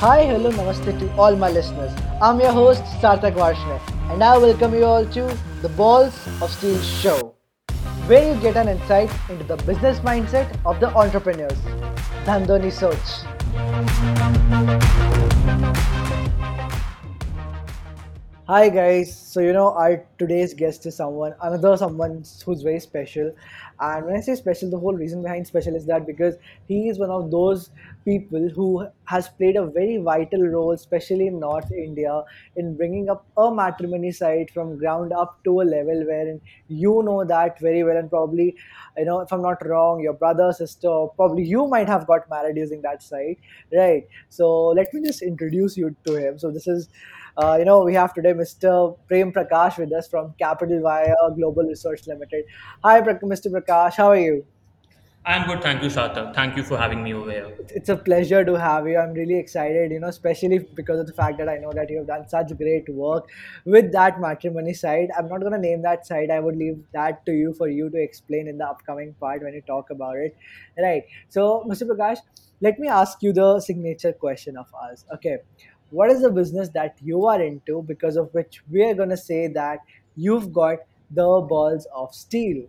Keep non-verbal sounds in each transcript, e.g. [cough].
Hi, hello, namaste to all my listeners. I'm your host, Sarthak Varshney, and I welcome you all to the Balls of Steel show, where you get an insight into the business mindset of the entrepreneurs. Dhandho Ni Soch. Hi guys. So you know our today's guest is someone another someone who's very special. And when I say special, the whole reason behind special is that because he is one of those people who has played a very vital role, especially in North India, in bringing up a matrimony site from ground up to a level wherein you know that very well, and probably, you know, if I'm not wrong, your brother, sister, probably you might have got married using that site, right? So let me just introduce you to him. So this is uh, you know, we have today Mr. Prem Prakash with us from Capital Via Global Research Limited. Hi, Mr. Prakash. How are you? I'm good, thank you, Sarthak. Thank you for having me over here. It's a pleasure to have you. I'm really excited, you know, especially because of the fact that I know that you have done such great work with that matrimony side. I'm not going to name that side. I would leave that to you for you to explain in the upcoming part when you talk about it. Right. So, Mr. Prakash, let me ask you the signature question of us. Okay what is the business that you are into because of which we are going to say that you've got the balls of steel?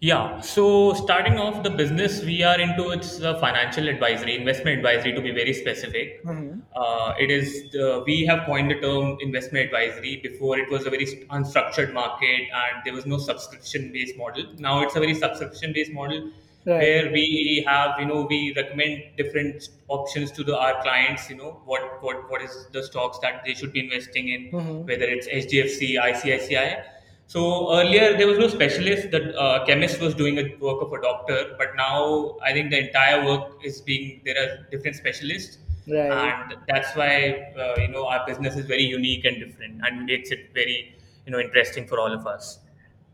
Yeah so starting off the business we are into it's uh, financial advisory investment advisory to be very specific. Mm-hmm. uh, it is we have coined the term investment advisory. Before it was a very unstructured market and there was no subscription based model. Now it's a very subscription based model right. where we have you know we recommend different options to the our clients you know what what what is the stocks that they should be investing in mm-hmm. whether it's hdfc icici so earlier there was no specialist the uh, chemist was doing a work of a doctor but now i think the entire work is being there are different specialists right. and that's why uh, you know our business is very unique and different and makes it very you know interesting for all of us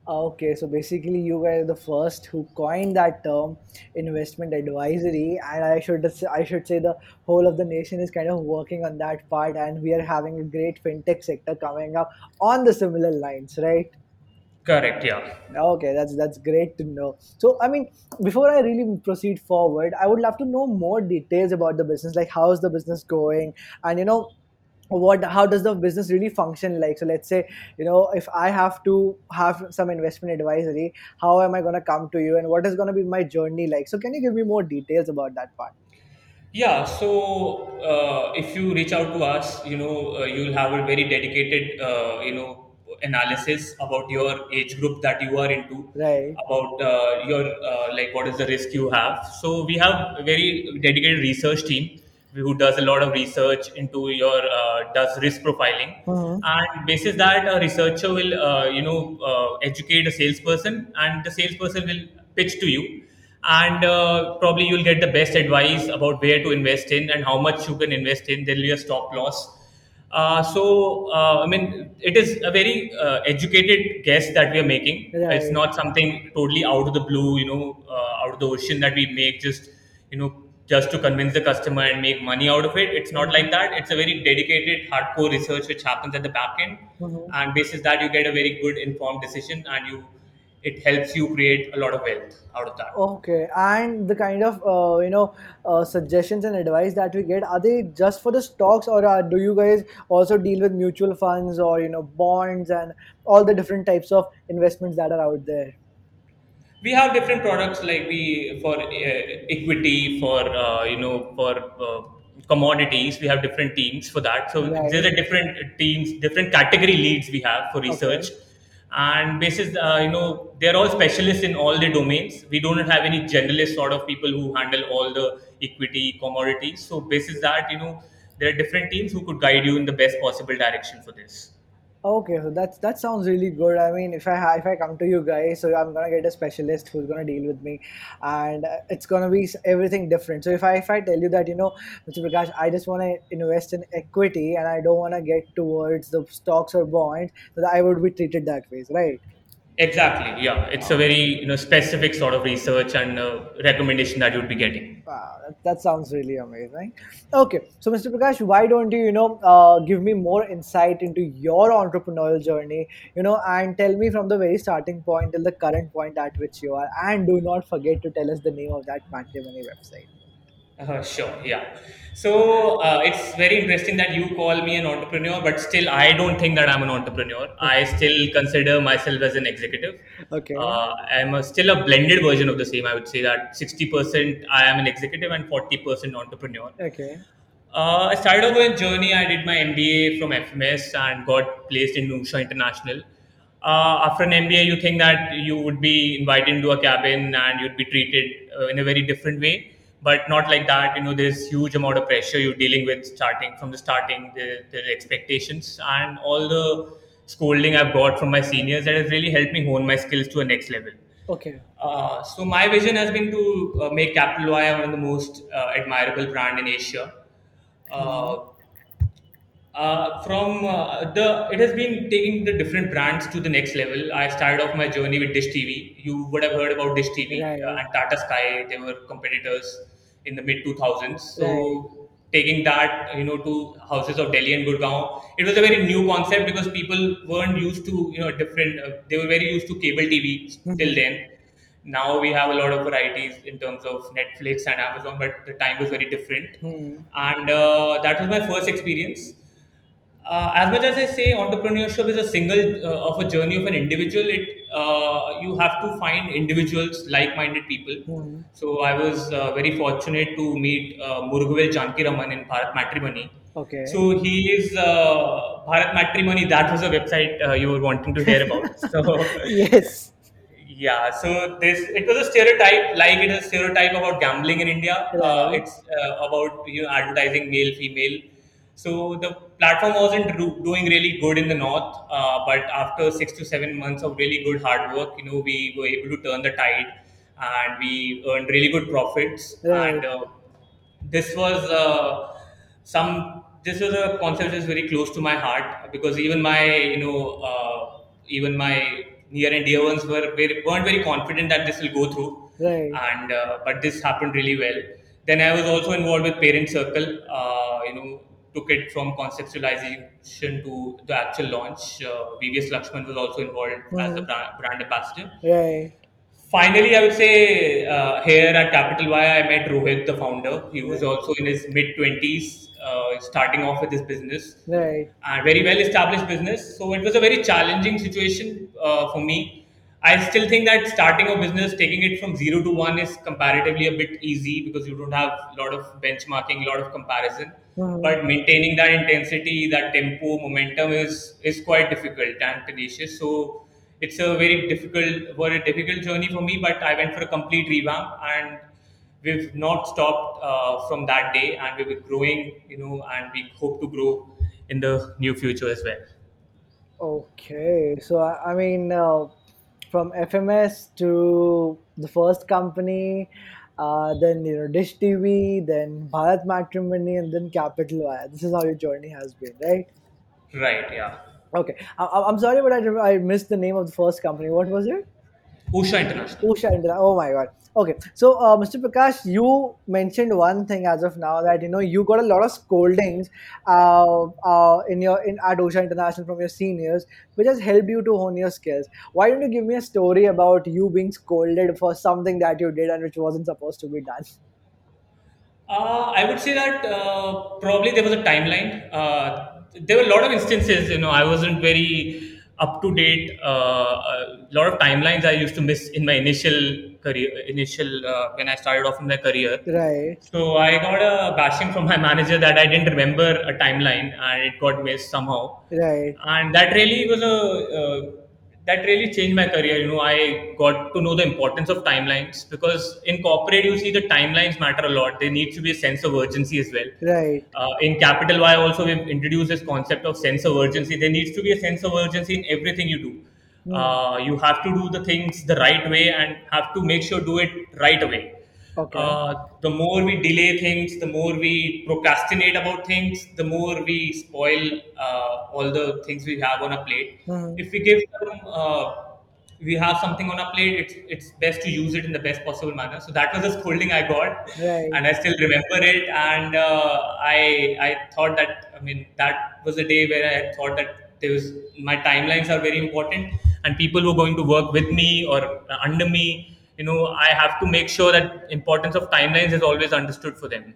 Okay, so basically, you were the first who coined that term, investment advisory, and I should I should say the whole of the nation is kind of working on that part, and we are having a great fintech sector coming up on the similar lines, right? Correct. Yeah. Okay, that's that's great to know. So, I mean, before I really proceed forward, I would love to know more details about the business, like how's the business going, and you know what how does the business really function like? So let's say you know if i have to have some investment advisory how am i going to come to you and what is going to be my journey like? So can you give me more details about that part? Yeah so uh, if you reach out to us you know uh, you'll have a very dedicated uh, you know analysis about your age group that you are into right. about uh, your uh, like what is the risk you have. So we have a very dedicated research team who does a lot of research into your uh, does risk profiling. Mm-hmm. and basis that a researcher will uh, you know uh, educate a salesperson and the salesperson will pitch to you. And uh, probably you'll get the best advice about where to invest in and how much you can invest in. There'll be a stop loss. Uh, so uh, i mean it is a very educated guess that we are making. It's not something totally out of the blue you know out of the ocean that we make just you know just to convince the customer and make money out of it. It's not like that. It's a very dedicated, hardcore research which happens at the back end, mm-hmm. and basis that you get a very good informed decision, and you it helps you create a lot of wealth out of that. Okay, and the kind of uh, you know uh, suggestions and advice that we get are they just for the stocks, or uh, do you guys also deal with mutual funds or you know bonds and all the different types of investments that are out there? We have different products like we for uh, equity for uh, you know for uh, commodities we have different teams for that. So right. there are different teams different category leads we have for research. Okay. and basis uh, you know they're all specialists in all the domains. We don't have any generalist sort of people who handle all the equity commodities. So basis that you know there are different teams who could guide you in the best possible direction for this Okay, so that's that sounds really good. I mean, if I if I come to you guys, so I'm gonna get a specialist who's gonna deal with me, and it's gonna be everything different. So if I if I tell you that you know, Mr. Prakash, I just want to invest in equity and I don't want to get towards the stocks or bonds, so I would be treated that way, right? Exactly. Yeah, it's a very you know specific sort of research and uh, recommendation that you would be getting. Wow, that, that, sounds really amazing. Okay, so Mr. Prakash, why don't you you know uh, give me more insight into your entrepreneurial journey, you know, and tell me from the very starting point till the current point at which you are, and do not forget to tell us the name of that matrimony website. Uh, sure, yeah. So uh, it's very interesting that you call me an entrepreneur, but still, I don't think that I'm an entrepreneur. I still consider myself as an executive. Okay. Uh, I'm a, still a blended version of the same. I would say that 60% I am an executive and 40% entrepreneur. Okay. Uh, I started off my journey. I did my MBA from FMS and got placed in Usha International. Uh, after an MBA, you think that you would be invited into a cabin and you'd be treated uh, in a very different way, but not like that. You know, there's huge amount of pressure you're dealing with starting from the starting, the, the expectations and all the scolding I've got from my seniors that has really helped me hone my skills to a next level. Okay. Uh, so my vision has been to uh, make Capital Via one of the most uh, admirable brand in Asia. Uh, uh, from uh, the, it has been taking the different brands to the next level. I started off my journey with Dish TV. You would have heard about Dish TV Right. uh, and Tata Sky. They were competitors in the mid 2000s. So Right. taking that, you know, to houses of Delhi and Gurgaon, it was a very new concept because people weren't used to, you know, different. Uh, they were very used to cable TV till then now we have a lot of varieties in terms of Netflix and Amazon, but the time was very different. Hmm. And uh, that was my first experience. Uh, as much as I say, entrepreneurship is a single uh, of a journey of an individual. It uh, you have to find individuals, like-minded people. Hmm. So I was uh, very fortunate to meet uh, Murugavel Janakiraman in Bharat Matrimony. Okay. So he is uh, Bharat Matrimony. That was a website uh, you were wanting to hear about. [laughs] So yes. yeah, so this it was a stereotype, like it is a stereotype about gambling in India. Uh, Right. it's uh, about you know advertising male female. So the platform wasn't do- doing really good in the north, uh, but after six to seven months of really good hard work, you know, we were able to turn the tide, and we earned really good profits. Right. And uh, this was uh, some this was a concept that is very close to my heart because even my you know uh, even my near and dear ones were very, weren't very confident that this will go through Right. and uh, but this happened really well then i was also involved with parent circle uh, you know took it from conceptualization to the actual launch uh, vvs lakshman was also involved as the brand, brand ambassador Right. Finally, I would say uh, here at Capital Via, I met Rohit, the founder. He was also in his mid 20s, uh, starting off with his business, Right. and very well established business. So it was a very challenging situation uh, for me. I still think that starting a business, taking it from zero to one, is comparatively a bit easy because you don't have a lot of benchmarking, a lot of comparison. Mhm. But maintaining that intensity, that tempo, momentum is is quite difficult and tenacious. So it's a very difficult, very difficult journey for me. But I went for a complete revamp, and we've not stopped uh, from that day, and we've been growing, you know, and we hope to grow in the near future as well. Okay. So I, I mean, uh, from FMS to the first company, uh, then you know Dish TV, then Bharat Matrimony, and then Capital Via. This is how your journey has been, right? Right? Yeah. Okay. I- I'm sorry, but I, I missed the name of the first company. What was it? Usha International. Usha Indra. Oh my God. Okay. So, uh, Mr. Prakash, you mentioned one thing as of now that you know you got a lot of scoldings uh, uh, in your in at Usha International from your seniors, which has helped you to hone your skills. Why don't you give me a story about you being scolded for something that you did and which wasn't supposed to be done? Uh, I would say that uh, probably there was a timeline. Uh, there were a lot of instances, you know, I wasn't very up to date. Uh, a lot of timelines I used to miss in my initial career, initial uh, when I started off in my career. Right. So I got a bashing from my [laughs] manager that I didn't remember a timeline and it got missed somehow Right. and that really was a uh, that really changed my career. You know i got to know the importance of timelines because in corporate you see the timelines matter a lot. There needs to be a sense of urgency as well. Right. uh, in capital via also we've introduced this concept of sense of urgency. There needs to be a sense of urgency in everything you do. Uh, you have to do the things the right way and have to make sure do it right away Okay. uh, the more we delay things, the more we procrastinate about things, the more we spoil uh, all the things we have on a plate. Mhm. If we give uh, we have something on a plate, it's it's best to use it in the best possible manner. So that was the scolding I got, Right. and I still remember it. And uh, I I thought that I mean that was a day where I thought that there was my timelines are very important, and people who are going to work with me or under me you know I have to make sure that importance of timelines is always understood for them.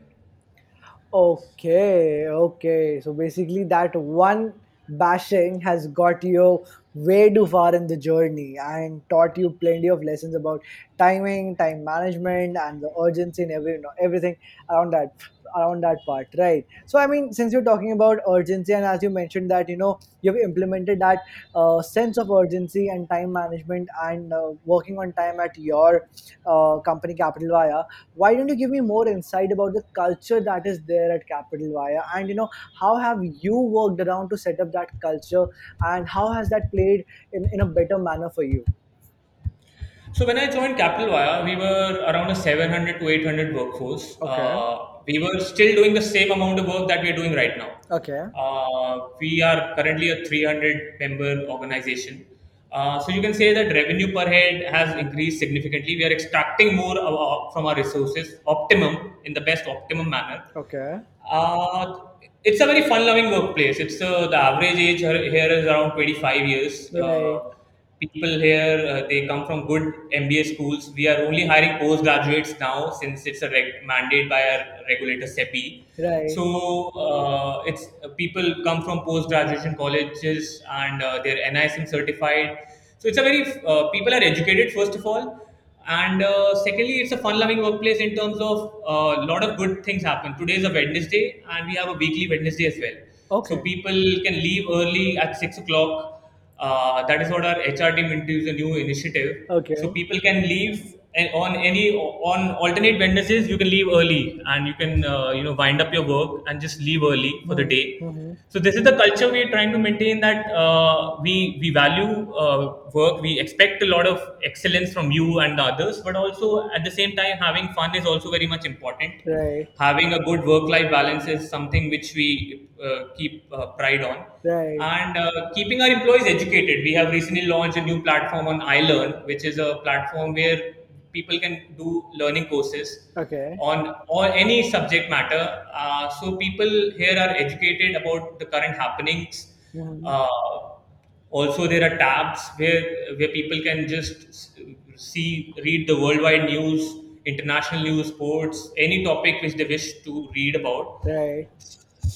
Okay, okay. So basically, that one bashing has got you way too far in the journey and taught you plenty of lessons about timing, time management, and the urgency and every everything around that around that part, right? So I mean, since you're talking about urgency, and as you mentioned that you know you've implemented that uh, sense of urgency and time management and uh, working on time at your uh, company Capital Via, why don't you give me more insight about the culture that is there at Capital Via, and you know how have you worked around to set up that culture, and how has that played in, in a better manner for you? So when I joined Capital Via, we were around a 700 to 800 workforce. Okay, Uh, we were still doing the same amount of work that we are doing right now. okay, Uh, we are currently a 300 member organization. Uh, so you can say that revenue per head has increased significantly. We are extracting more uh, from our resources, optimum in the best optimum manner. okay, Uh, it's a very fun-loving workplace. It's uh, the average age here is around 25 years. Uh, right, people here uh, they come from good MBA schools. We are only hiring postgraduates now since it's a reg- mandate by our regulator SEBI. right, So uh, it's uh, people come from post graduation colleges and uh, they're NISM certified. So it's a very uh, people are educated first of all, and uh, secondly, it's a fun-loving workplace in terms of a uh, lot of good things happen. Today is a Wednesday, and we have a weekly Wednesday as well. okay. So people can leave early at six o'clock. Uh, that is what our HR team introduced a new initiative. Okay. So people can leave and on any on alternate Wednesdays you can leave early and you can uh, you know wind up your work and just leave early for the day. Mm-hmm. So this is the culture we are trying to maintain that uh, we we value uh, work. We expect a lot of excellence from you and the others, but also at the same time having fun is also very much important Right, having a good work life balance is something which we uh, keep uh, pride on right. and uh, keeping our employees educated we have recently launched a new platform on ilearn which is a platform where people can do learning courses Okay. on or any subject matter uh, so people here are educated about the current happenings Mhm. uh, also there are tabs where where people can just see read the worldwide news international news sports any topic which they wish to read about Right.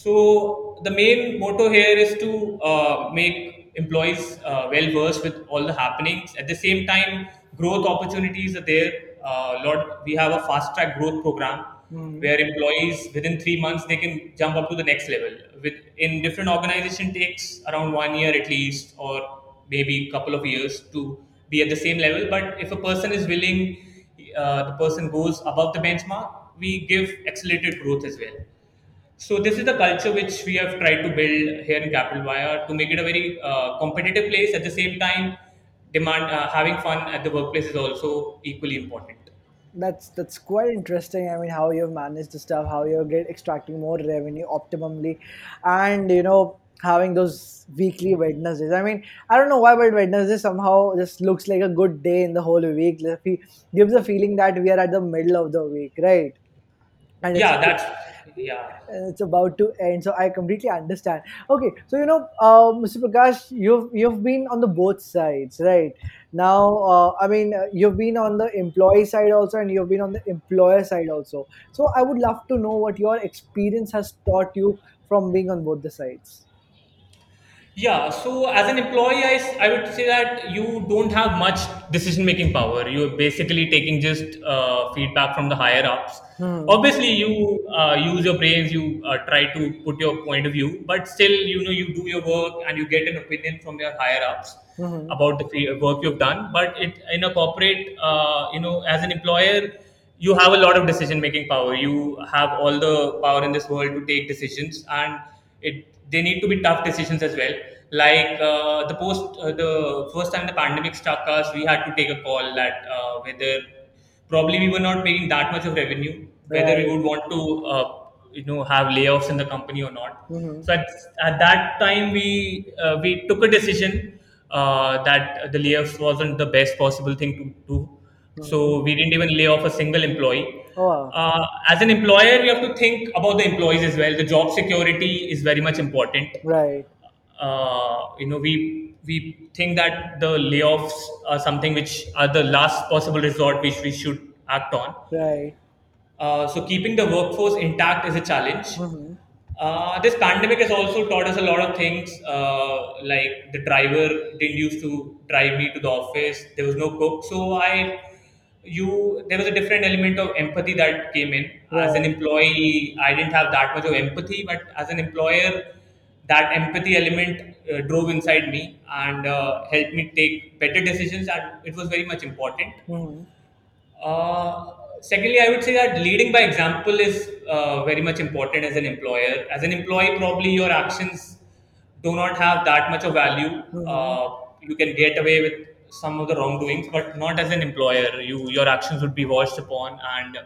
so the main motto here is to uh, make employees uh, well versed with all the happenings. At the same time, growth opportunities are there. Uh, lot we have a fast track growth program Mhm. where employees within three months they can jump up to the next level. With in different organization takes around one year at least, or maybe a couple of years to be at the same level. But if a person is willing, uh, the person goes above the benchmark. We give accelerated growth as well. So this is the culture which we have tried to build here in Capital Via to make it a very uh, competitive place. At the same time, demand uh, having fun at the workplace is also equally important. That's that's quite interesting. I mean, how you've managed the stuff, how you're get extracting more revenue optimally, and you know having those weekly Wednesdays. I mean, I don't know why, but Wednesday somehow just looks like a good day in the whole week. It gives a feeling that we are at the middle of the week, right? And Yeah, that's yeah. it's about to end so i completely understand. Okay so you know uh, mr prakash you've you've been on the both sides right? Now uh, i mean uh, you've been on the employee side also and you've been on the employer side also. So i would love to know what your experience has taught you from being on both the sides Yeah, so as an employee, I, s- I would say that you don't have much decision making power. You're basically taking just uh, feedback from the higher ups. hmm. Obviously, you uh, use your brains, you uh, try to put your point of view, but still, you know, you do your work and you get an opinion from your higher ups hmm about the fe- work you've done. But it in a corporate, uh, you know, as an employer, you have a lot of decision making power. You have all the power in this world to take decisions, and it they need to be tough decisions as well. Like uh, the post, uh, the first time the pandemic struck us, we had to take a call that uh, whether probably we were not making that much of revenue, whether we would want to. Uh, you know, have layoffs in the company or not. hmm So at, at that time, we uh, we took a decision uh, that the layoffs wasn't the best possible thing to do. hmm So we didn't even lay off a single employee. Oh. Uh, as an employer, we have to think about the employees as well. The job security is very much important. right uh, you know we we think that the layoffs are something which are the last possible resort which we should act on Right. uh, so keeping the workforce intact is a challenge. Mm-hmm. Uh, this pandemic has also taught us a lot of things. Uh, like the driver didn't used to drive me to the office. There was no cook, so I, you, there was a different element of empathy that came in. As an employee, I didn't have that much of empathy, but as an employer, that empathy element uh, drove inside me and uh, helped me take better decisions, and it was very much important. Mm-hmm. Uh, secondly, I would say that leading by example is uh, very much important as an employer. As an employee, probably your actions do not have that much of value. Mm-hmm. Uh, you can get away with some of the wrongdoings, but not as an employer. You your actions would be watched upon and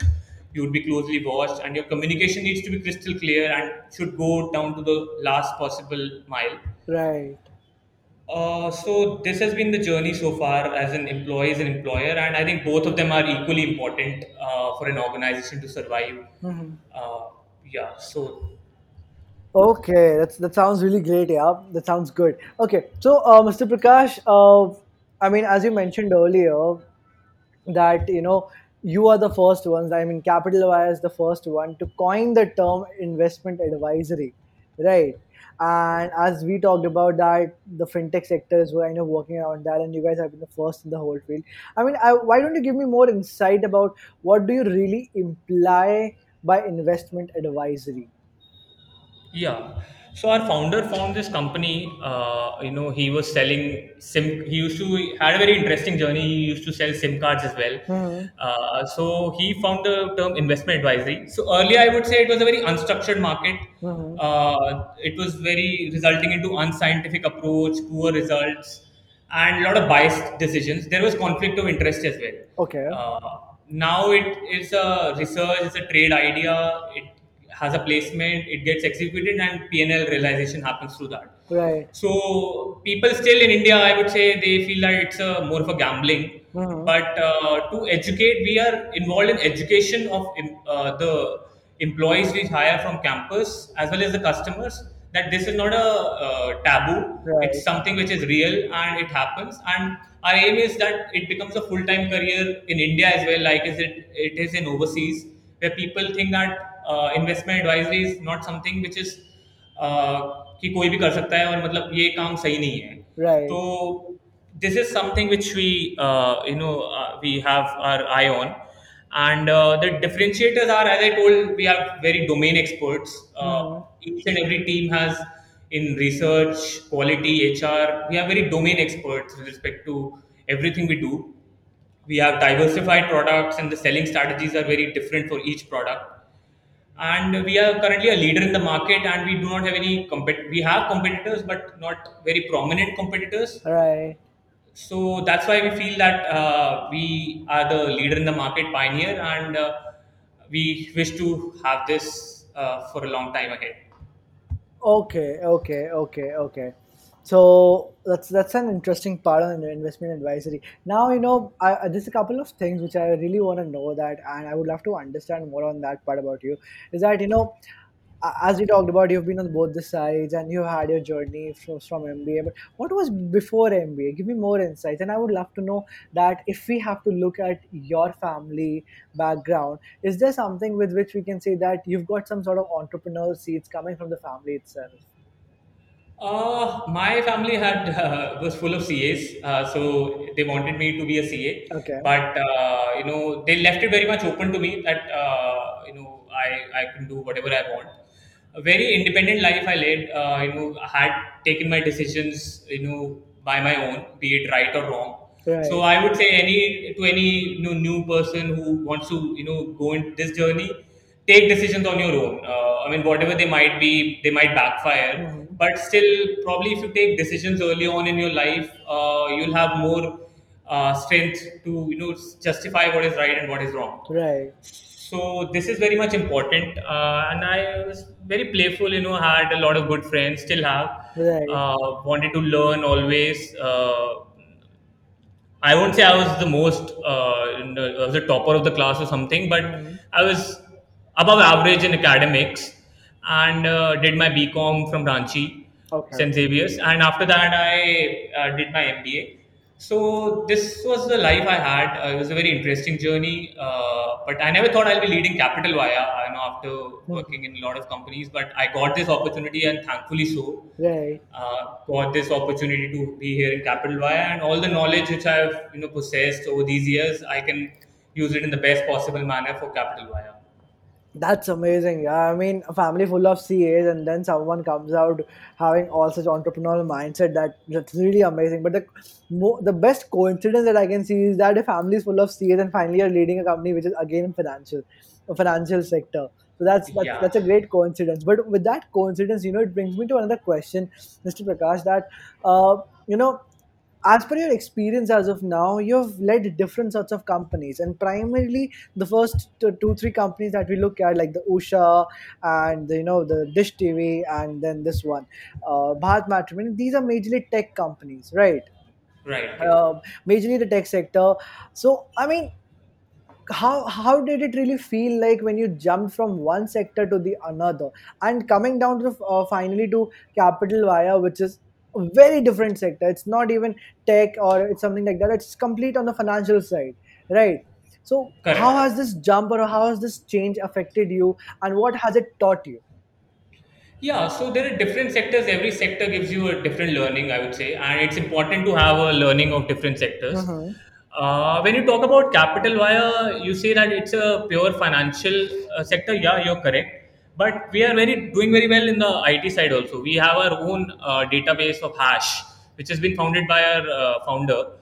you would be closely watched, and your communication needs to be crystal clear and should go down to the last possible mile. Right. Uh, so this has been the journey so far as an employee, as an employer, and I think both of them are equally important uh, for an organization to survive. Mm-hmm. Uh, yeah. So Okay, that's that sounds really great. Yeah, that sounds good. Okay, so uh, Mr. Prakash, uh, I mean, as you mentioned earlier, that you know you are the first ones. I mean, Capital Via is the first one to coin the term investment advisory, right? And as we talked about that, the fintech sectors were kind of working around that, and you guys have been the first in the whole field. I mean, I, why don't you give me more insight about what do you really imply by investment advisory? Yeah. So our founder found this company. Uh, you know, he was selling SIM. He used to he had a very interesting journey. He used to sell SIM cards as well. hmm Uh, so he found the term investment advisory. So earlier, I would say it was a very unstructured market. hmm Uh, it was very resulting into unscientific approach, poor results, and a lot of biased decisions. There was conflict of interest as well. Okay. Uh, now it is a research, it's a trade idea. It has a placement, it gets executed, and P&L realization happens through that. Right. So people still in India, I would say they feel that it's a more of a gambling. hmm But uh, to educate, we are involved in education of uh, the employees we hire from campus as well as the customers. That this is not a uh, taboo. Right. It's something which is real and it happens. And our aim is that it becomes a full-time career in India as well, like is it it is in overseas, where people think that investment advisory is not something which is कि कोई भी कर सकता है और मतलब ये काम सही नहीं है। तो this is something which we you know we have our eye on and the differentiators are as I told we are very domain experts each and every team has in research quality H R we are very domain experts with respect to everything we do we have diversified products and the selling strategies are very different for each product and we are currently a leader in the market and we do not have any compet we have competitors but not very prominent competitors Right. so that's why we feel that uh, we are the leader in the market pioneer and uh, we wish to have this uh, for a long time ahead Okay. Okay. Okay. Okay. So that's that's an interesting part on investment advisory. Now you know I- there's a couple of things which I really want to know that, and I would love to understand more on that part about you. Is that you know as we talked about, you've been on both the sides and you had your journey from, from MBA. But what was before MBA? Give me more insights. And I would love to know that if we have to look at your family background, is there something with which we can say that you've got some sort of entrepreneurial seeds coming from the family itself? Uh, my family had uh, was full of CAs, uh, so they wanted me to be a CA. Okay. But uh, you know, they left it very much open to me that uh, you know I I can do whatever I want. A very independent life I led. Uh, you know, I had taken my decisions. You know, by my own, be it right or wrong. Right. So I would say any to any you know, new person who wants to you know go in this journey, take decisions on your own. Uh, I mean, whatever they might be, they might backfire, hmm but still, probably if you take decisions early on in your life, uh, you'll have more uh, strength to you know justify what is right and what is wrong. Right. So this is very much important, uh, and I was very playful. You know, had a lot of good friends, still have. Right. Uh, wanted to learn always. Uh, I won't say I was the most, uh, I was the topper of the class or something, but hmm I was above average in academics and uh, did my BCom from Ranchi. Okay. St. Xavier's, and after that I uh, did my MBA. So this was the life I had. Uh, it was a very interesting journey, uh, but I never thought I'll be leading Capital Via. I know after working in a lot of companies, but I got this opportunity, and thankfully so, Right. uh, got this opportunity to be here in Capital Via, and all the knowledge which I've you know possessed over these years, I can use it in the best possible manner for Capital Via. That's amazing. Yeah, I mean, a family full of CAs, and then someone comes out having all such entrepreneurial mindset. That that's really amazing. But the mo- the best coincidence that I can see is that a family is full of CAs, and finally you're leading a company which is again in financial, a financial sector. So that's that's, Yeah. that's a great coincidence. But with that coincidence, you know, it brings me to another question, Mr. Prakash. That uh, you know, as per your experience as of now, you've led different sorts of companies, and primarily the first two, three companies that we look at, like the Usha and the, you know the Dish TV, and then this one, uh, Bharat Matrimony. These are majorly tech companies, right? Right. Um majorly the tech sector. So I mean, how how did it really feel like when you jumped from one sector to the another and coming down to uh, finally to capital via which is very different sector it's not even tech or it's something like that it's complete on the financial side right so how has this jump or how has this change affected you and what has it taught you Yeah, so there are different sectors. Every sector gives you a different learning, I would say, and it's important to have a learning of different sectors. hmm Uh, when you talk about capital via, you say that it's a pure financial uh, sector. Yeah, you're correct. But we are very doing very well in the IT side also. We have our own uh, database of Hash, which has been founded by our uh, founder,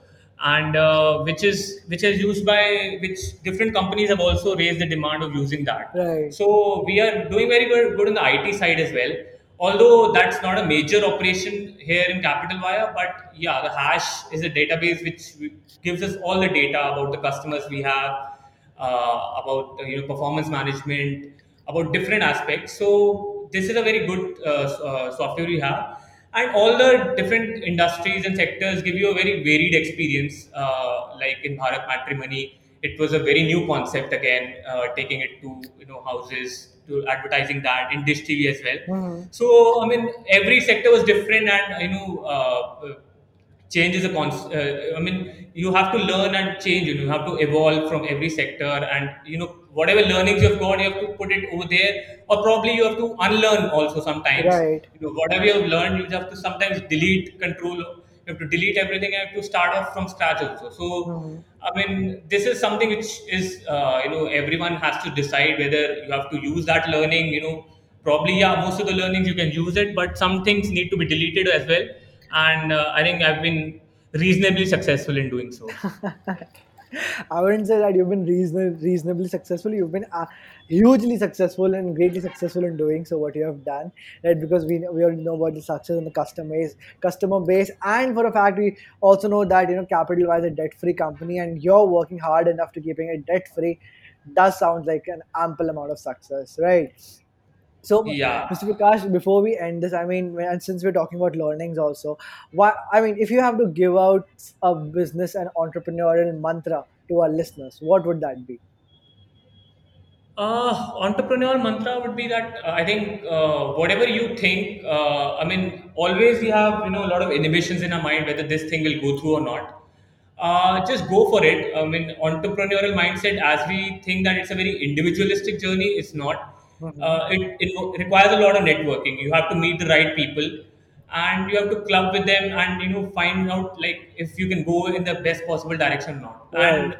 and uh, which is which is used by which different companies have also raised the demand of using that. right So we are doing very good, good on the IT side as well. Although that's not a major operation here in Capital Via, but yeah, the hash is a database which gives us all the data about the customers we have, uh, about you know performance management, about different aspects. So this is a very good uh, uh, software we have, and all the different industries and sectors give you a very varied experience. Uh, like in Bharat Matrimony, it was a very new concept again, uh, taking it to you know houses, to advertising that in Dish TV as well. hmm So I mean, every sector was different, and you know. Uh, change is a const. Uh, I mean, you have to learn and change. You know, you have to evolve from every sector, and you know, whatever learnings you've got, you have to put it over there, or probably you have to unlearn also sometimes. right You know, whatever you have learned, you have to sometimes delete, control. You have to delete everything. and You have to start off from scratch also. So, hmm I mean, this is something which is, uh, you know, everyone has to decide whether you have to use that learning. You know, probably yeah, most of the learnings you can use it, but some things need to be deleted as well and uh, I think I've been reasonably successful in doing so. I wouldn't say that you've been reasonably, reasonably successful. You've been uh, hugely successful and greatly successful in doing so. What you have done, right? Because we we already know about the success in the customer base, customer base, and for a fact, we also know that you know capital wise a debt-free company, and you're working hard enough to keeping it debt-free. Does sound like an ample amount of success, right? So, Yeah. Mr. Prakash, before we end this, I mean, and since we're talking about learnings also, why? I mean, if you have to give out a business and entrepreneurial mantra to our listeners, what would that be? Uh, entrepreneurial mantra would be that uh, I think uh, whatever you think, uh, I mean, always we have you know a lot of inhibitions in our mind whether this thing will go through or not. Uh, just go for it. I mean, entrepreneurial mindset, as we think that it's a very individualistic journey, it's not. Uh, it, it requires a lot of networking. You have to meet the right people, and you have to club with them, and you know find out like if you can go in the best possible direction or not. Right, And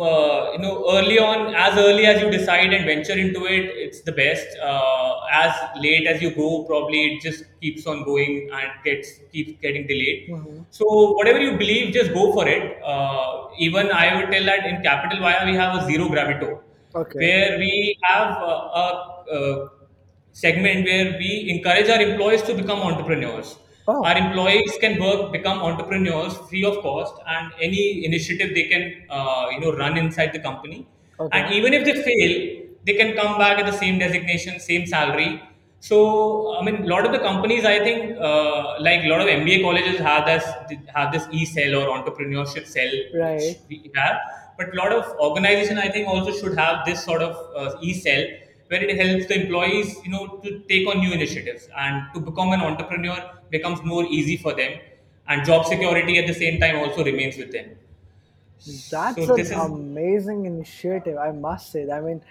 uh, you know early on as early as you decide and venture into it it's the best uh, as late as you go probably it just keeps on going and gets keeps getting delayed Mhm. so whatever you believe just go for it uh, even i would tell that in capital via we have a zero gravito Okay. where we have a, a, a segment where we encourage our employees to become entrepreneurs. Oh, Our employees can work, become entrepreneurs free of cost, and any initiative they can, uh, you know, run inside the company. okay. And even if they fail, they can come back at the same designation, same salary. So, I mean, a lot of the companies, I think, uh, like a lot of MBA colleges have this have this e cell or entrepreneurship cell, which Right. we have. But a lot of organization, I think, also should have this sort of uh, e cell where it helps the employees, you know, to take on new initiatives and to become an entrepreneur becomes more easy for them, and job security at the same time also remains with them. That's So an this is amazing initiative, I must say. I mean,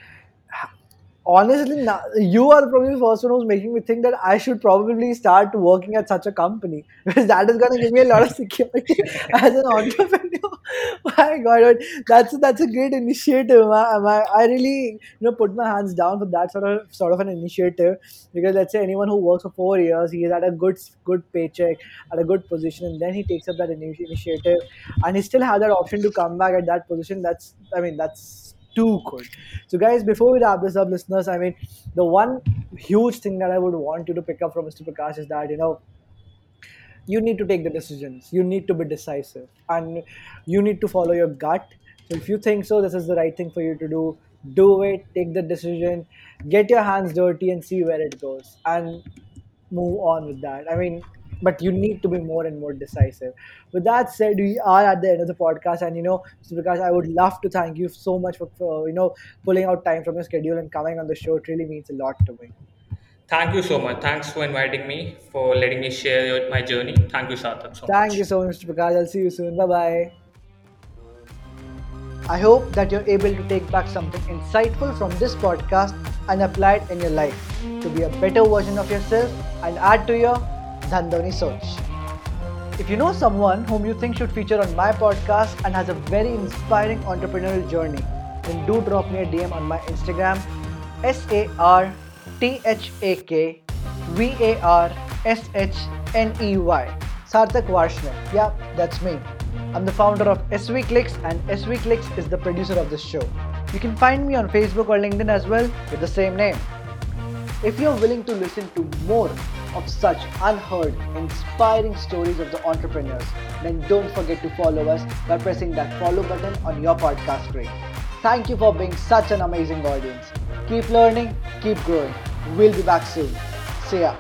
honestly, you are probably the first one who's making me think that I should probably start working at such a company [laughs] because that is going to give me a lot of [laughs] security as an entrepreneur. [laughs] My God, that's that's a great initiative. I, I, I really you know put my hands down for that sort of sort of an initiative because let's say anyone who works for four years, he is at a good good paycheck, at a good position, and then he takes up that initiative, and he still has that option to come back at that position. That's I mean that's too good. So, guys, before we wrap this up, listeners, I mean, the one huge thing that I would want you to pick up from Mr. Prakash is that, you know, you need to take the decisions. You need to be decisive and you need to follow your gut. So, if you think so, this is the right thing for you to do. Do it, take the decision, get your hands dirty and see where it goes and move on with that. I mean, but you need to be more and more decisive. With that said, we are at the end of the podcast, and you know, Mr. Prakash, I would love to thank you so much for, for you know pulling out time from your schedule and coming on the show. It really means a lot to me. thank you so much. Thanks for inviting me, for letting me share your, my journey. Thank you, Sarthak, so Thank much. you so much, Mr. Prakash. I'll see you soon. Bye bye. I hope that you're able to take back something insightful from this podcast and apply it in your life to be a better version of yourself and add to your If you know someone whom you think should feature on my podcast and has a very inspiring entrepreneurial journey, then do drop me a DM on my Instagram S A R T H A K V A R S H N E Y. Sarthak Varshney. Yeah, that's me. I'm the founder of SV Clicks and SV Clicks is the producer of this show. You can find me on Facebook or LinkedIn as well with the same name. If you're willing to listen to more of such unheard, inspiring stories of the entrepreneurs, then don't forget to follow us by pressing that follow button on your podcast screen. Thank you for being such an amazing audience. Keep learning, keep growing. We'll be back soon. See ya.